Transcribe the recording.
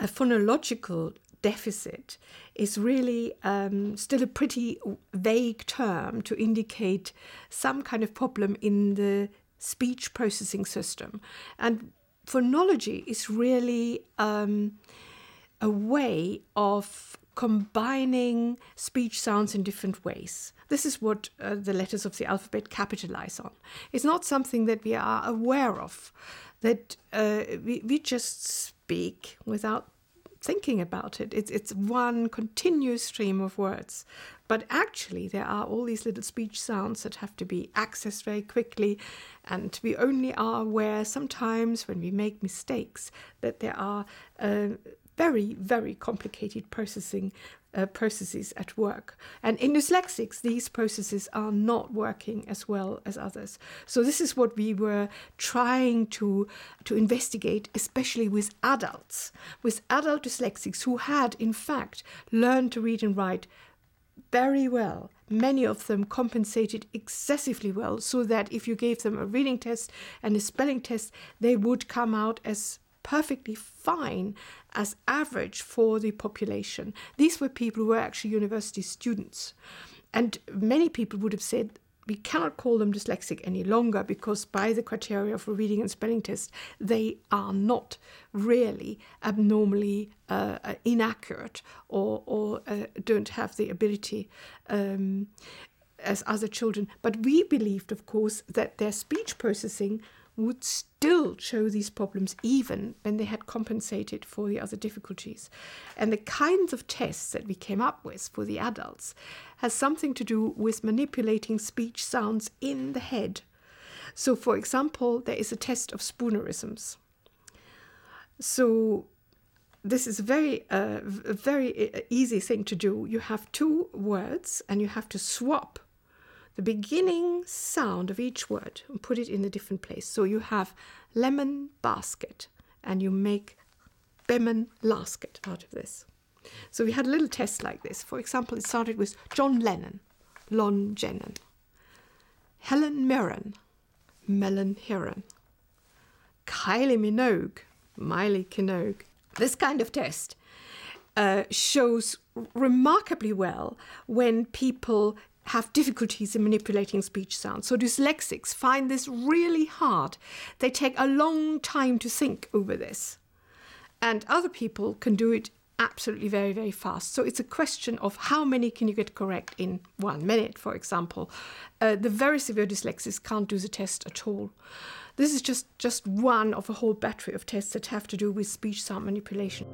a phonological deficit is really um, still a pretty vague term to indicate some kind of problem in the speech processing system. And phonology is really um, a way of combining speech sounds in different ways. This is what uh, the letters of the alphabet capitalize on. It's not something that we are aware of, that uh, we, we just speak without thinking about it. It's, it's one continuous stream of words. But actually, there are all these little speech sounds that have to be accessed very quickly. And we only are aware sometimes when we make mistakes that there are uh, very, very complicated processing uh, processes at work. And in dyslexics, these processes are not working as well as others. So this is what we were trying to to investigate, especially with adults, with adult dyslexics who had, in fact, learned to read and write very well. Many of them compensated excessively well, so that if you gave them a reading test and a spelling test, they would come out as perfectly fine as average for the population. These were people who were actually university students. And many people would have said, we cannot call them dyslexic any longer because, by the criteria for reading and spelling test, they are not really abnormally uh, inaccurate or, or uh, don't have the ability um, as other children. But we believed, of course, that their speech processing would still show these problems even when they had compensated for the other difficulties. And the kinds of tests that we came up with for the adults has something to do with manipulating speech sounds in the head. So, for example, there is a test of spoonerisms. So, this is a very, uh, a very uh, easy thing to do. You have two words and you have to swap the beginning sound of each word and put it in a different place. So you have lemon basket and you make lemon lasket out of this. So we had a little test like this. For example, it started with John Lennon, Lon Jenon, Helen Mirren, Melon Heron, Kylie Minogue, Miley Kinogue. This kind of test uh, shows remarkably well when people have difficulties in manipulating speech sounds. So dyslexics find this really hard. They take a long time to think over this. And other people can do it absolutely very, very fast. So it's a question of how many can you get correct in one minute, for example. Uh, the very severe dyslexics can't do the test at all. This is just, just one of a whole battery of tests that have to do with speech sound manipulation.